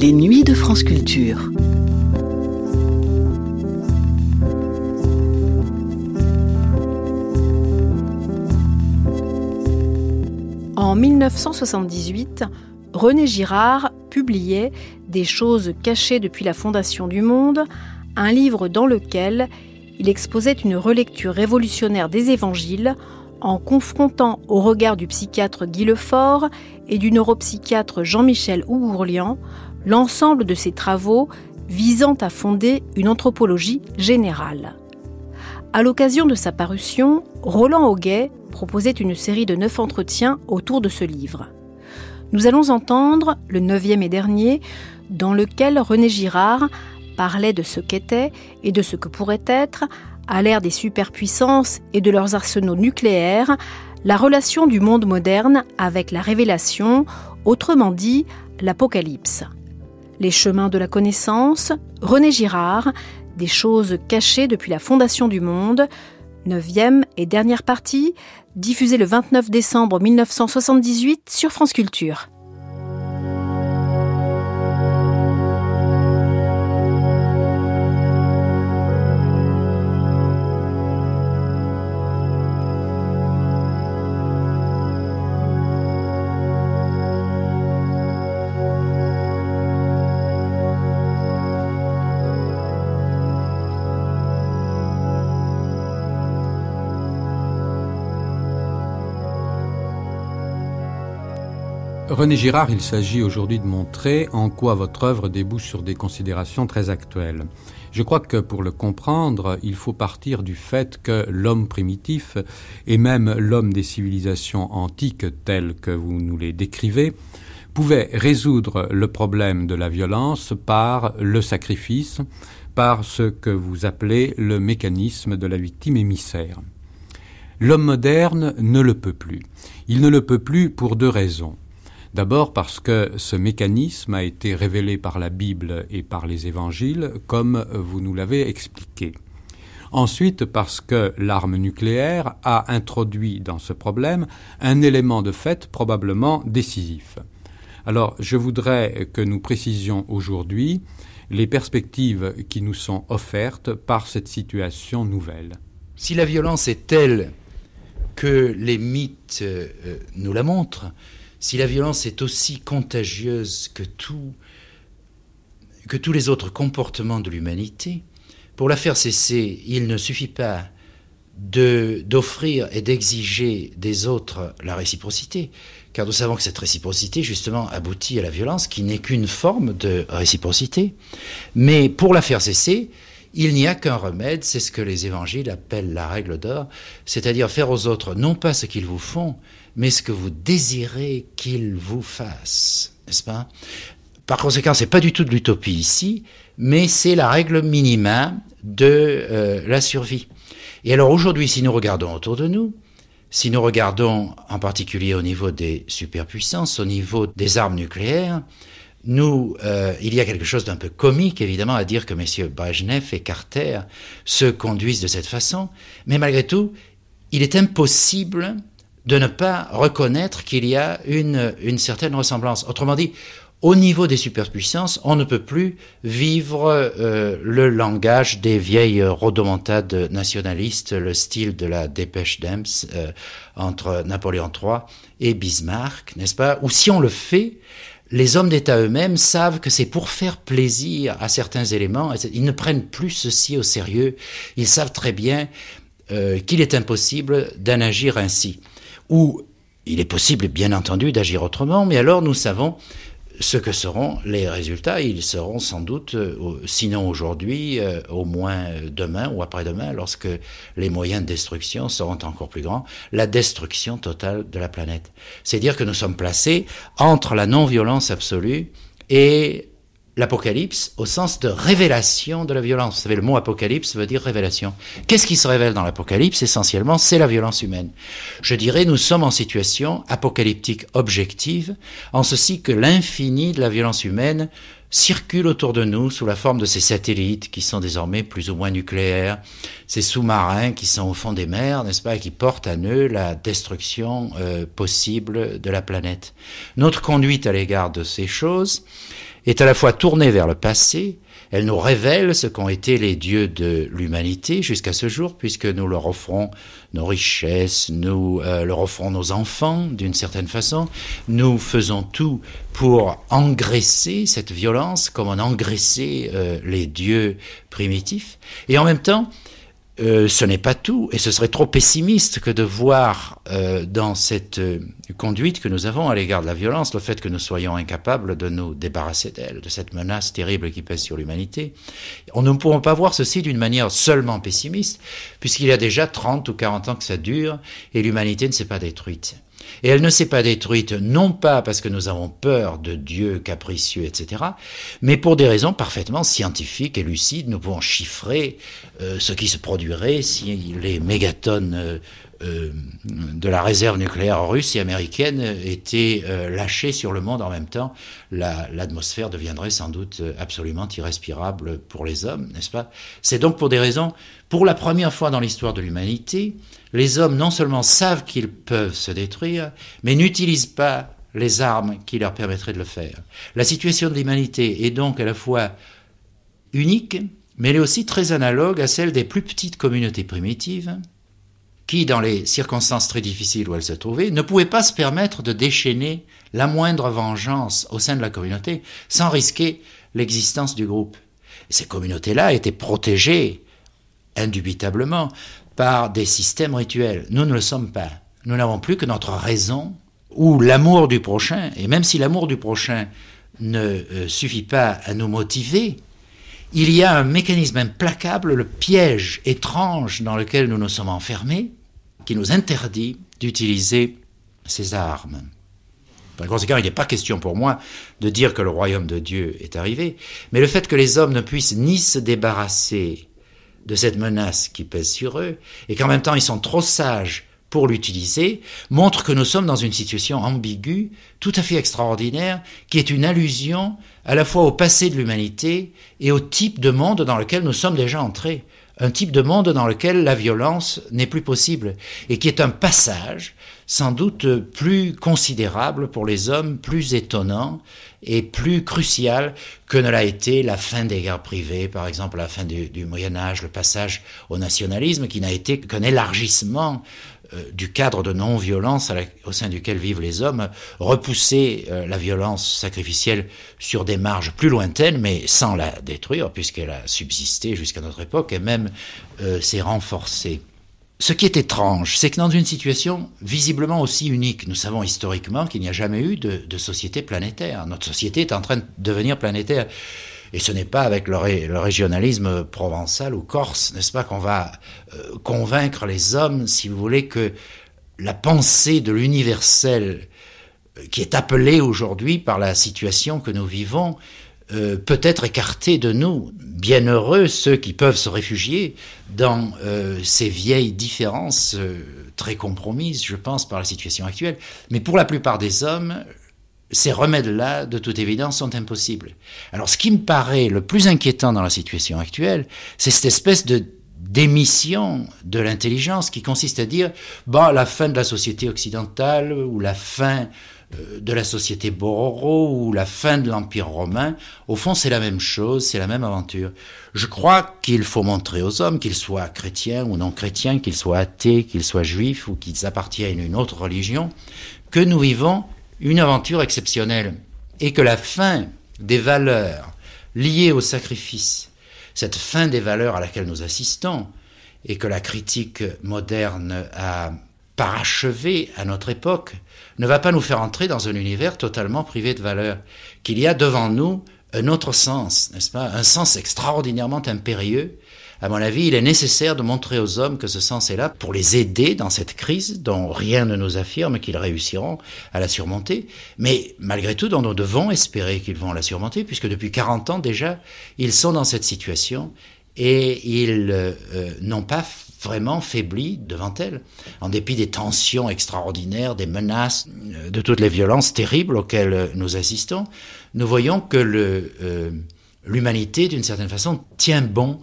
Les nuits de France Culture. En 1978, René Girard publiait Des choses cachées depuis la fondation du monde, un livre dans lequel il exposait une relecture révolutionnaire des évangiles en confrontant au regard du psychiatre Guy Lefort et du neuropsychiatre Jean-Michel Ougourlian l'ensemble de ses travaux visant à fonder une anthropologie générale. À l'occasion de sa parution, Roland Auguet proposait une série de neuf entretiens autour de ce livre. Nous allons entendre le neuvième et dernier, dans lequel René Girard parlait de ce qu'était et de ce que pourrait être, à l'ère des superpuissances et de leurs arsenaux nucléaires, la relation du monde moderne avec la révélation, autrement dit l'Apocalypse. Les chemins de la connaissance, René Girard, des choses cachées depuis la fondation du monde, neuvième et dernière partie, diffusée le 29 décembre 1978 sur France Culture. René Girard, il s'agit aujourd'hui de montrer en quoi votre œuvre débouche sur des considérations très actuelles. Je crois que pour le comprendre, il faut partir du fait que l'homme primitif, et même l'homme des civilisations antiques tels que vous nous les décrivez, pouvait résoudre le problème de la violence par le sacrifice, par ce que vous appelez le mécanisme de la victime émissaire. L'homme moderne ne le peut plus. Il ne le peut plus pour deux raisons. D'abord parce que ce mécanisme a été révélé par la Bible et par les évangiles, comme vous nous l'avez expliqué. Ensuite, parce que l'arme nucléaire a introduit dans ce problème un élément de fait probablement décisif. Alors, je voudrais que nous précisions aujourd'hui les perspectives qui nous sont offertes par cette situation nouvelle. Si la violence est telle que les mythes euh, nous la montrent, si la violence est aussi contagieuse que, tous les autres comportements de l'humanité, pour la faire cesser, il ne suffit pas d'offrir et d'exiger des autres la réciprocité, car nous savons que cette réciprocité, justement, aboutit à la violence, qui n'est qu'une forme de réciprocité. Mais pour la faire cesser, il n'y a qu'un remède, c'est ce que les évangiles appellent la règle d'or, c'est-à-dire faire aux autres non pas ce qu'ils vous font, mais ce que vous désirez qu'ils vous fassent, n'est-ce pas? Par conséquent, c'est pas du tout de l'utopie ici, mais c'est la règle minima de euh, la survie. Et alors aujourd'hui, si nous regardons autour de nous, si nous regardons en particulier au niveau des superpuissances, au niveau des armes nucléaires, nous, euh, il y a quelque chose d'un peu comique, évidemment, à dire que messieurs Brezhnev et Carter se conduisent de cette façon, mais malgré tout, il est impossible de ne pas reconnaître qu'il y a une, une certaine ressemblance. Autrement dit, au niveau des superpuissances, on ne peut plus vivre euh, le langage des vieilles rodomontades nationalistes, le style de la dépêche d'Ems euh, entre Napoléon III et Bismarck, n'est-ce pas? Ou si on le fait, les hommes d'État eux-mêmes savent que c'est pour faire plaisir à certains éléments. Ils ne prennent plus ceci au sérieux. Ils savent très bien euh, qu'il est impossible d'en agir ainsi où il est possible, bien entendu, d'agir autrement, mais alors nous savons ce que seront les résultats. Ils seront sans doute, euh, sinon aujourd'hui, euh, au moins demain ou après-demain, lorsque les moyens de destruction seront encore plus grands, la destruction totale de la planète. C'est dire que nous sommes placés entre la non-violence absolue et l'apocalypse au sens de révélation de la violence. Vous savez, le mot apocalypse veut dire révélation. Qu'est-ce qui se révèle dans l'apocalypse? Essentiellement, c'est la violence humaine. Je dirais, nous sommes en situation apocalyptique objective, en ceci que l'infini de la violence humaine circule autour de nous sous la forme de ces satellites qui sont désormais plus ou moins nucléaires, ces sous-marins qui sont au fond des mers, n'est-ce pas, et qui portent à eux la destruction euh, possible de la planète. Notre conduite à l'égard de ces choses, est à la fois tournée vers le passé, elle nous révèle ce qu'ont été les dieux de l'humanité jusqu'à ce jour, puisque nous leur offrons nos richesses, nous euh, leur offrons nos enfants d'une certaine façon. Nous faisons tout pour engraisser cette violence comme on engraissait euh, les dieux primitifs. Et en même temps, euh, ce n'est pas tout, et ce serait trop pessimiste que de voir euh, dans cette euh, conduite que nous avons à l'égard de la violence le fait que nous soyons incapables de nous débarrasser d'elle, de cette menace terrible qui pèse sur l'humanité. On ne pourrons pas voir ceci d'une manière seulement pessimiste, puisqu'il y a déjà 30 ou 40 ans que ça dure, et l'humanité ne s'est pas détruite. Et elle ne s'est pas détruite non pas parce que nous avons peur de Dieu capricieux, etc., mais pour des raisons parfaitement scientifiques et lucides. Nous pouvons chiffrer euh, ce qui se produirait si les mégatonnes euh, euh, de la réserve nucléaire russe et américaine étaient lâchées sur le monde en même temps. L'atmosphère deviendrait sans doute absolument irrespirable pour les hommes, n'est-ce pas? C'est donc pour des raisons, pour la première fois dans l'histoire de l'humanité, les hommes non seulement savent qu'ils peuvent se détruire, mais n'utilisent pas les armes qui leur permettraient de le faire. La situation de l'humanité est donc à la fois unique, mais elle est aussi très analogue à celle des plus petites communautés primitives, qui, dans les circonstances très difficiles où elles se trouvaient, ne pouvaient pas se permettre de déchaîner la moindre vengeance au sein de la communauté sans risquer l'existence du groupe. Ces communautés-là étaient protégées indubitablement par des systèmes rituels. Nous ne le sommes pas. Nous n'avons plus que notre raison ou l'amour du prochain. Et même si l'amour du prochain ne euh, suffit pas à nous motiver, il y a un mécanisme implacable, le piège étrange dans lequel nous nous sommes enfermés, qui nous interdit d'utiliser ces armes. Par conséquent, il n'est pas question pour moi de dire que le royaume de Dieu est arrivé, mais le fait que les hommes ne puissent ni se débarrasser de cette menace qui pèse sur eux, et qu'en même temps ils sont trop sages pour l'utiliser, montre que nous sommes dans une situation ambiguë, tout à fait extraordinaire, qui est une allusion à la fois au passé de l'humanité et au type de monde dans lequel nous sommes déjà entrés. Un type de monde dans lequel la violence n'est plus possible, et qui est un passage sans doute plus considérable pour les hommes, plus étonnant et plus crucial que ne l'a été la fin des guerres privées, par exemple la fin du, Moyen Âge, le passage au nationalisme, qui n'a été qu'un élargissement euh, du cadre de non-violence au sein duquel vivent les hommes, repousser euh, la violence sacrificielle sur des marges plus lointaines, mais sans la détruire, puisqu'elle a subsisté jusqu'à notre époque et même euh, s'est renforcée. Ce qui est étrange, c'est que dans une situation visiblement aussi unique, nous savons historiquement qu'il n'y a jamais eu de, société planétaire. Notre société est en train de devenir planétaire. Et ce n'est pas avec le, régionalisme provençal ou corse, n'est-ce pas, qu'on va euh, convaincre les hommes, si vous voulez, que la pensée de l'universel euh, qui est appelée aujourd'hui par la situation que nous vivons euh, peut être écarté de nous. Bienheureux ceux qui peuvent se réfugier dans ces vieilles différences très compromises, je pense, par la situation actuelle. Mais pour la plupart des hommes, ces remèdes-là, de toute évidence, sont impossibles. Alors ce qui me paraît le plus inquiétant dans la situation actuelle, c'est cette espèce de démission de l'intelligence qui consiste à dire, bah, la fin de la société occidentale ou la fin euh, de la société Bororo ou la fin de l'Empire romain, au fond c'est la même chose, c'est la même aventure. Je crois qu'il faut montrer aux hommes, qu'ils soient chrétiens ou non chrétiens, qu'ils soient athées, qu'ils soient juifs ou qu'ils appartiennent à une autre religion, que nous vivons une aventure exceptionnelle et que la fin des valeurs liées au sacrifice, cette fin des valeurs à laquelle nous assistons, et que la critique moderne a parachevé à notre époque, ne va pas nous faire entrer dans un univers totalement privé de valeur, qu'il y a devant nous un autre sens, n'est-ce pas? Un sens extraordinairement impérieux. À mon avis, il est nécessaire de montrer aux hommes que ce sens est là pour les aider dans cette crise dont rien ne nous affirme qu'ils réussiront à la surmonter, mais malgré tout dont nous devons espérer qu'ils vont la surmonter, puisque depuis 40 ans déjà, ils sont dans cette situation et ils euh, n'ont pas vraiment faibli devant elle, en dépit des tensions extraordinaires, des menaces, euh, de toutes les violences terribles auxquelles nous assistons. Nous voyons que euh, l'humanité, d'une certaine façon, tient bon,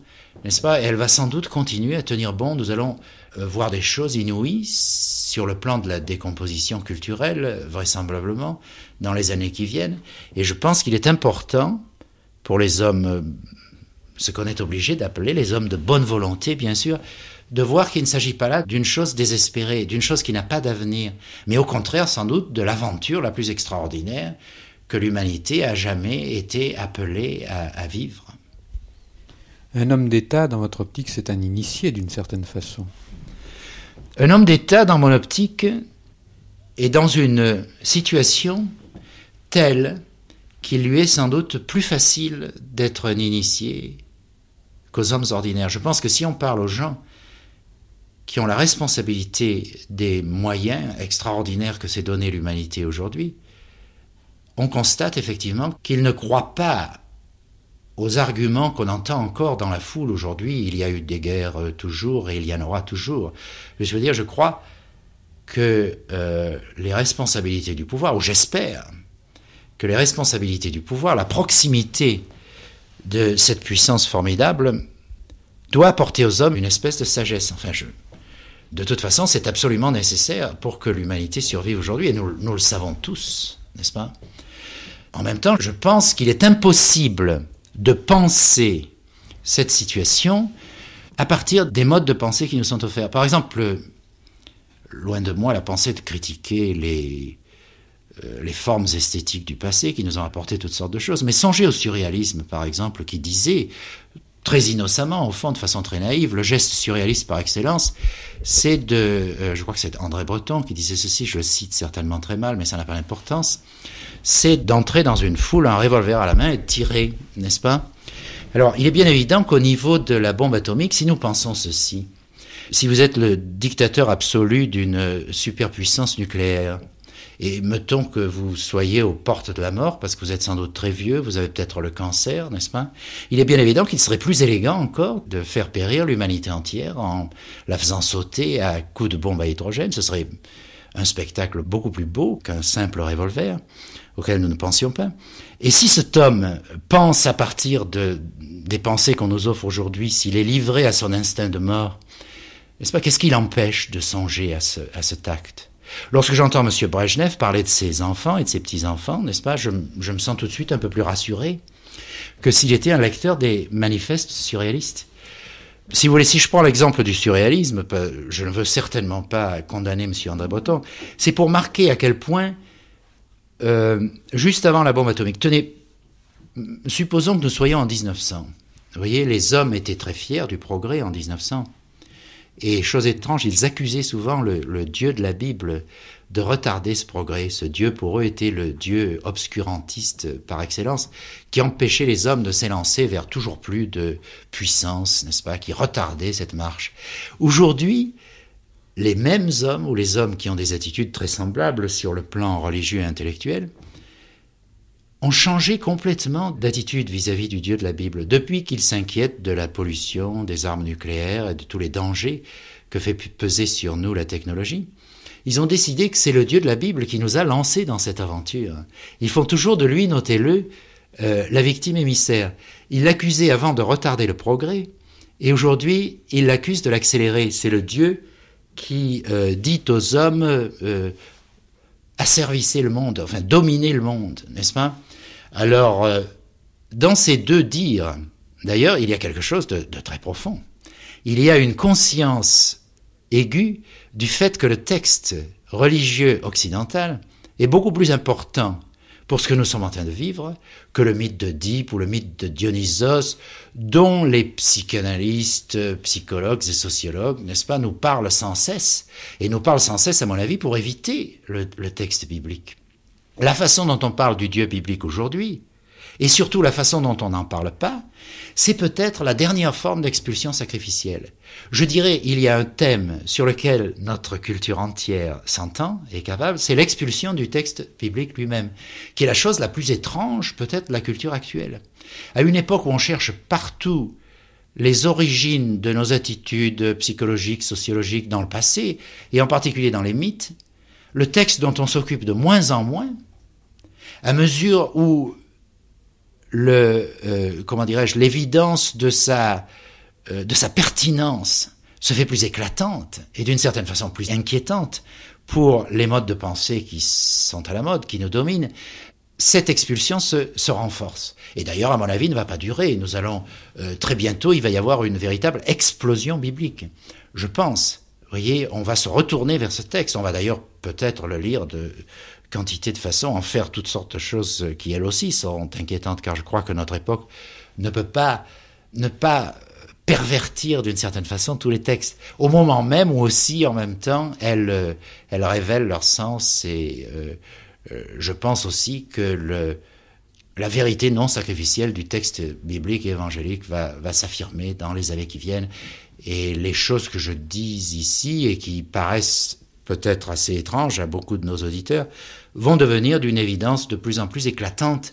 n'est-ce pas elle va sans doute continuer à tenir bon. Nous allons euh, voir des choses inouïes sur le plan de la décomposition culturelle, vraisemblablement, dans les années qui viennent. Et je pense qu'il est important pour les hommes, euh, ce qu'on est obligé d'appeler les hommes de bonne volonté, bien sûr, de voir qu'il ne s'agit pas là d'une chose désespérée, d'une chose qui n'a pas d'avenir, mais au contraire, sans doute, de l'aventure la plus extraordinaire que l'humanité a jamais été appelée à, vivre. Un homme d'État, dans votre optique, c'est un initié d'une certaine façon. Un homme d'État, dans mon optique, est dans une situation telle qu'il lui est sans doute plus facile d'être un initié qu'aux hommes ordinaires. Je pense que si on parle aux gens qui ont la responsabilité des moyens extraordinaires que s'est donné l'humanité aujourd'hui, on constate effectivement qu'ils ne croient pas aux arguments qu'on entend encore dans la foule aujourd'hui. Il y a eu des guerres euh, toujours et il y en aura toujours. Je veux dire, je crois que euh, les responsabilités du pouvoir, ou j'espère que les responsabilités du pouvoir, la proximité de cette puissance formidable, doit apporter aux hommes une espèce de sagesse. Enfin, je, de toute façon, c'est absolument nécessaire pour que l'humanité survive aujourd'hui, et nous, nous le savons tous, n'est-ce pas? En même temps, je pense qu'il est impossible de penser cette situation à partir des modes de pensée qui nous sont offerts. Par exemple, loin de moi la pensée de critiquer les, euh, formes esthétiques du passé qui nous ont apporté toutes sortes de choses, mais songez au surréalisme, par exemple, qui disait très innocemment, au fond, de façon très naïve, le geste surréaliste par excellence, c'est de, euh, je crois que c'est André Breton qui disait ceci, je le cite certainement très mal, mais ça n'a pas d'importance, c'est d'entrer dans une foule, un revolver à la main et de tirer, n'est-ce pas? Alors, il est bien évident qu'au niveau de la bombe atomique, si nous pensons ceci, si vous êtes le dictateur absolu d'une superpuissance nucléaire, et mettons que vous soyez aux portes de la mort, parce que vous êtes sans doute très vieux, vous avez peut-être le cancer, n'est-ce pas? Il est bien évident qu'il serait plus élégant encore de faire périr l'humanité entière en la faisant sauter à coups de bombe à hydrogène. Ce serait un spectacle beaucoup plus beau qu'un simple revolver auquel nous ne pensions pas. Et si cet homme pense à partir de, des pensées qu'on nous offre aujourd'hui, s'il est livré à son instinct de mort, n'est-ce pas Qu'est-ce qui l'empêche de songer à, ce, à cet acte? Lorsque j'entends M. Brejnev parler de ses enfants et de ses petits-enfants, n'est-ce pas, je, me sens tout de suite un peu plus rassuré que s'il était un lecteur des manifestes surréalistes. Si vous voulez, je prends l'exemple du surréalisme, je ne veux certainement pas condamner M. André Breton, c'est pour marquer à quel point euh, juste avant la bombe atomique. Tenez, supposons que nous soyons en 1900. Vous voyez, les hommes étaient très fiers du progrès en 1900. Et chose étrange, ils accusaient souvent le, le, Dieu de la Bible de retarder ce progrès. Ce Dieu, pour eux, était le Dieu obscurantiste par excellence, qui empêchait les hommes de s'élancer vers toujours plus de puissance, n'est-ce pas, qui retardait cette marche. Aujourd'hui, les mêmes hommes, ou les hommes qui ont des attitudes très semblables sur le plan religieux et intellectuel, ont changé complètement d'attitude vis-à-vis du Dieu de la Bible, depuis qu'ils s'inquiètent de la pollution, des armes nucléaires et de tous les dangers que fait peser sur nous la technologie. Ils ont décidé que c'est le Dieu de la Bible qui nous a lancés dans cette aventure. Ils font toujours de lui, notez-le, euh, la victime émissaire. Ils l'accusaient avant de retarder le progrès, et aujourd'hui, ils l'accusent de l'accélérer. C'est le Dieu qui euh, dit aux hommes euh, asservisser le monde, enfin dominer le monde, n'est-ce pas? Alors, euh, dans ces deux dires, d'ailleurs, il y a quelque chose de, très profond. Il y a une conscience aiguë du fait que le texte religieux occidental est beaucoup plus important pour ce que nous sommes en train de vivre que le mythe de Deep ou le mythe de Dionysos, dont les psychanalystes, psychologues et sociologues, n'est-ce pas, nous parlent sans cesse, et nous parlent sans cesse, à mon avis, pour éviter le texte biblique. La façon dont on parle du Dieu biblique aujourd'hui, et surtout la façon dont on n'en parle pas, c'est peut-être la dernière forme d'expulsion sacrificielle. Je dirais, il y a un thème sur lequel notre culture entière s'entend, est capable, c'est l'expulsion du texte biblique lui-même, qui est la chose la plus étrange peut-être de la culture actuelle. À une époque où on cherche partout les origines de nos attitudes psychologiques, sociologiques dans le passé, et en particulier dans les mythes, le texte dont on s'occupe de moins en moins, à mesure où le, euh, comment dirais-je, l'évidence de sa, euh, de sa pertinence se fait plus éclatante et d'une certaine façon plus inquiétante pour les modes de pensée qui sont à la mode, qui nous dominent, cette expulsion se, renforce. Et d'ailleurs, à mon avis, ne va pas durer. Nous allons euh, très bientôt, il va y avoir une véritable explosion biblique. Je pense. Vous voyez, on va se retourner vers ce texte. On va d'ailleurs peut-être le lire de quantité de façons, en faire toutes sortes de choses qui elles aussi sont inquiétantes, car je crois que notre époque ne peut pas ne pas pervertir d'une certaine façon tous les textes, au moment même où aussi en même temps elles, elles révèlent leur sens et euh, euh, je pense aussi que le, la vérité non sacrificielle du texte biblique et évangélique va, va s'affirmer dans les années qui viennent. Et les choses que je dis ici et qui paraissent peut-être assez étranges à beaucoup de nos auditeurs vont devenir d'une évidence de plus en plus éclatante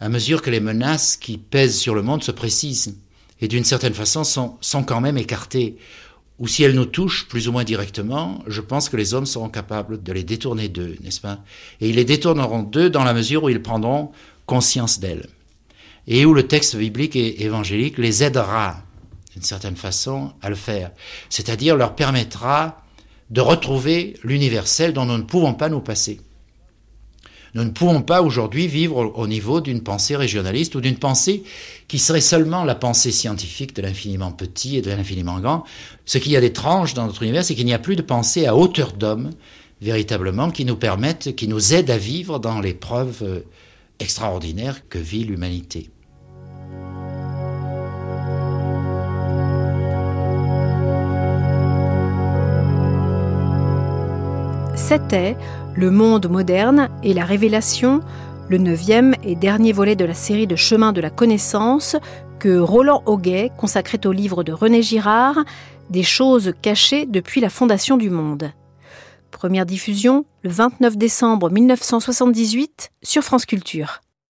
à mesure que les menaces qui pèsent sur le monde se précisent et d'une certaine façon sont, sont quand même écartées ou si elles nous touchent plus ou moins directement, je pense que les hommes seront capables de les détourner d'eux, n'est-ce pas? Et ils les détourneront d'eux dans la mesure où ils prendront conscience d'elles. Et où le texte biblique et évangélique les aidera, d'une certaine façon, à le faire. C'est-à-dire leur permettra de retrouver l'universel dont nous ne pouvons pas nous passer. Nous ne pouvons pas aujourd'hui vivre au niveau d'une pensée régionaliste ou d'une pensée qui serait seulement la pensée scientifique de l'infiniment petit et de l'infiniment grand. Ce qu'il y a d'étrange dans notre univers, c'est qu'il n'y a plus de pensée à hauteur d'homme, véritablement, qui nous permette, qui nous aide à vivre dans l'épreuve euh, extraordinaire que vit l'humanité. C'était Le monde moderne et la révélation, le neuvième et dernier volet de la série de Chemins de la connaissance que Roland Auguet consacrait au livre de René Girard, Des choses cachées depuis la fondation du monde. Première diffusion le 29 décembre 1978 sur France Culture.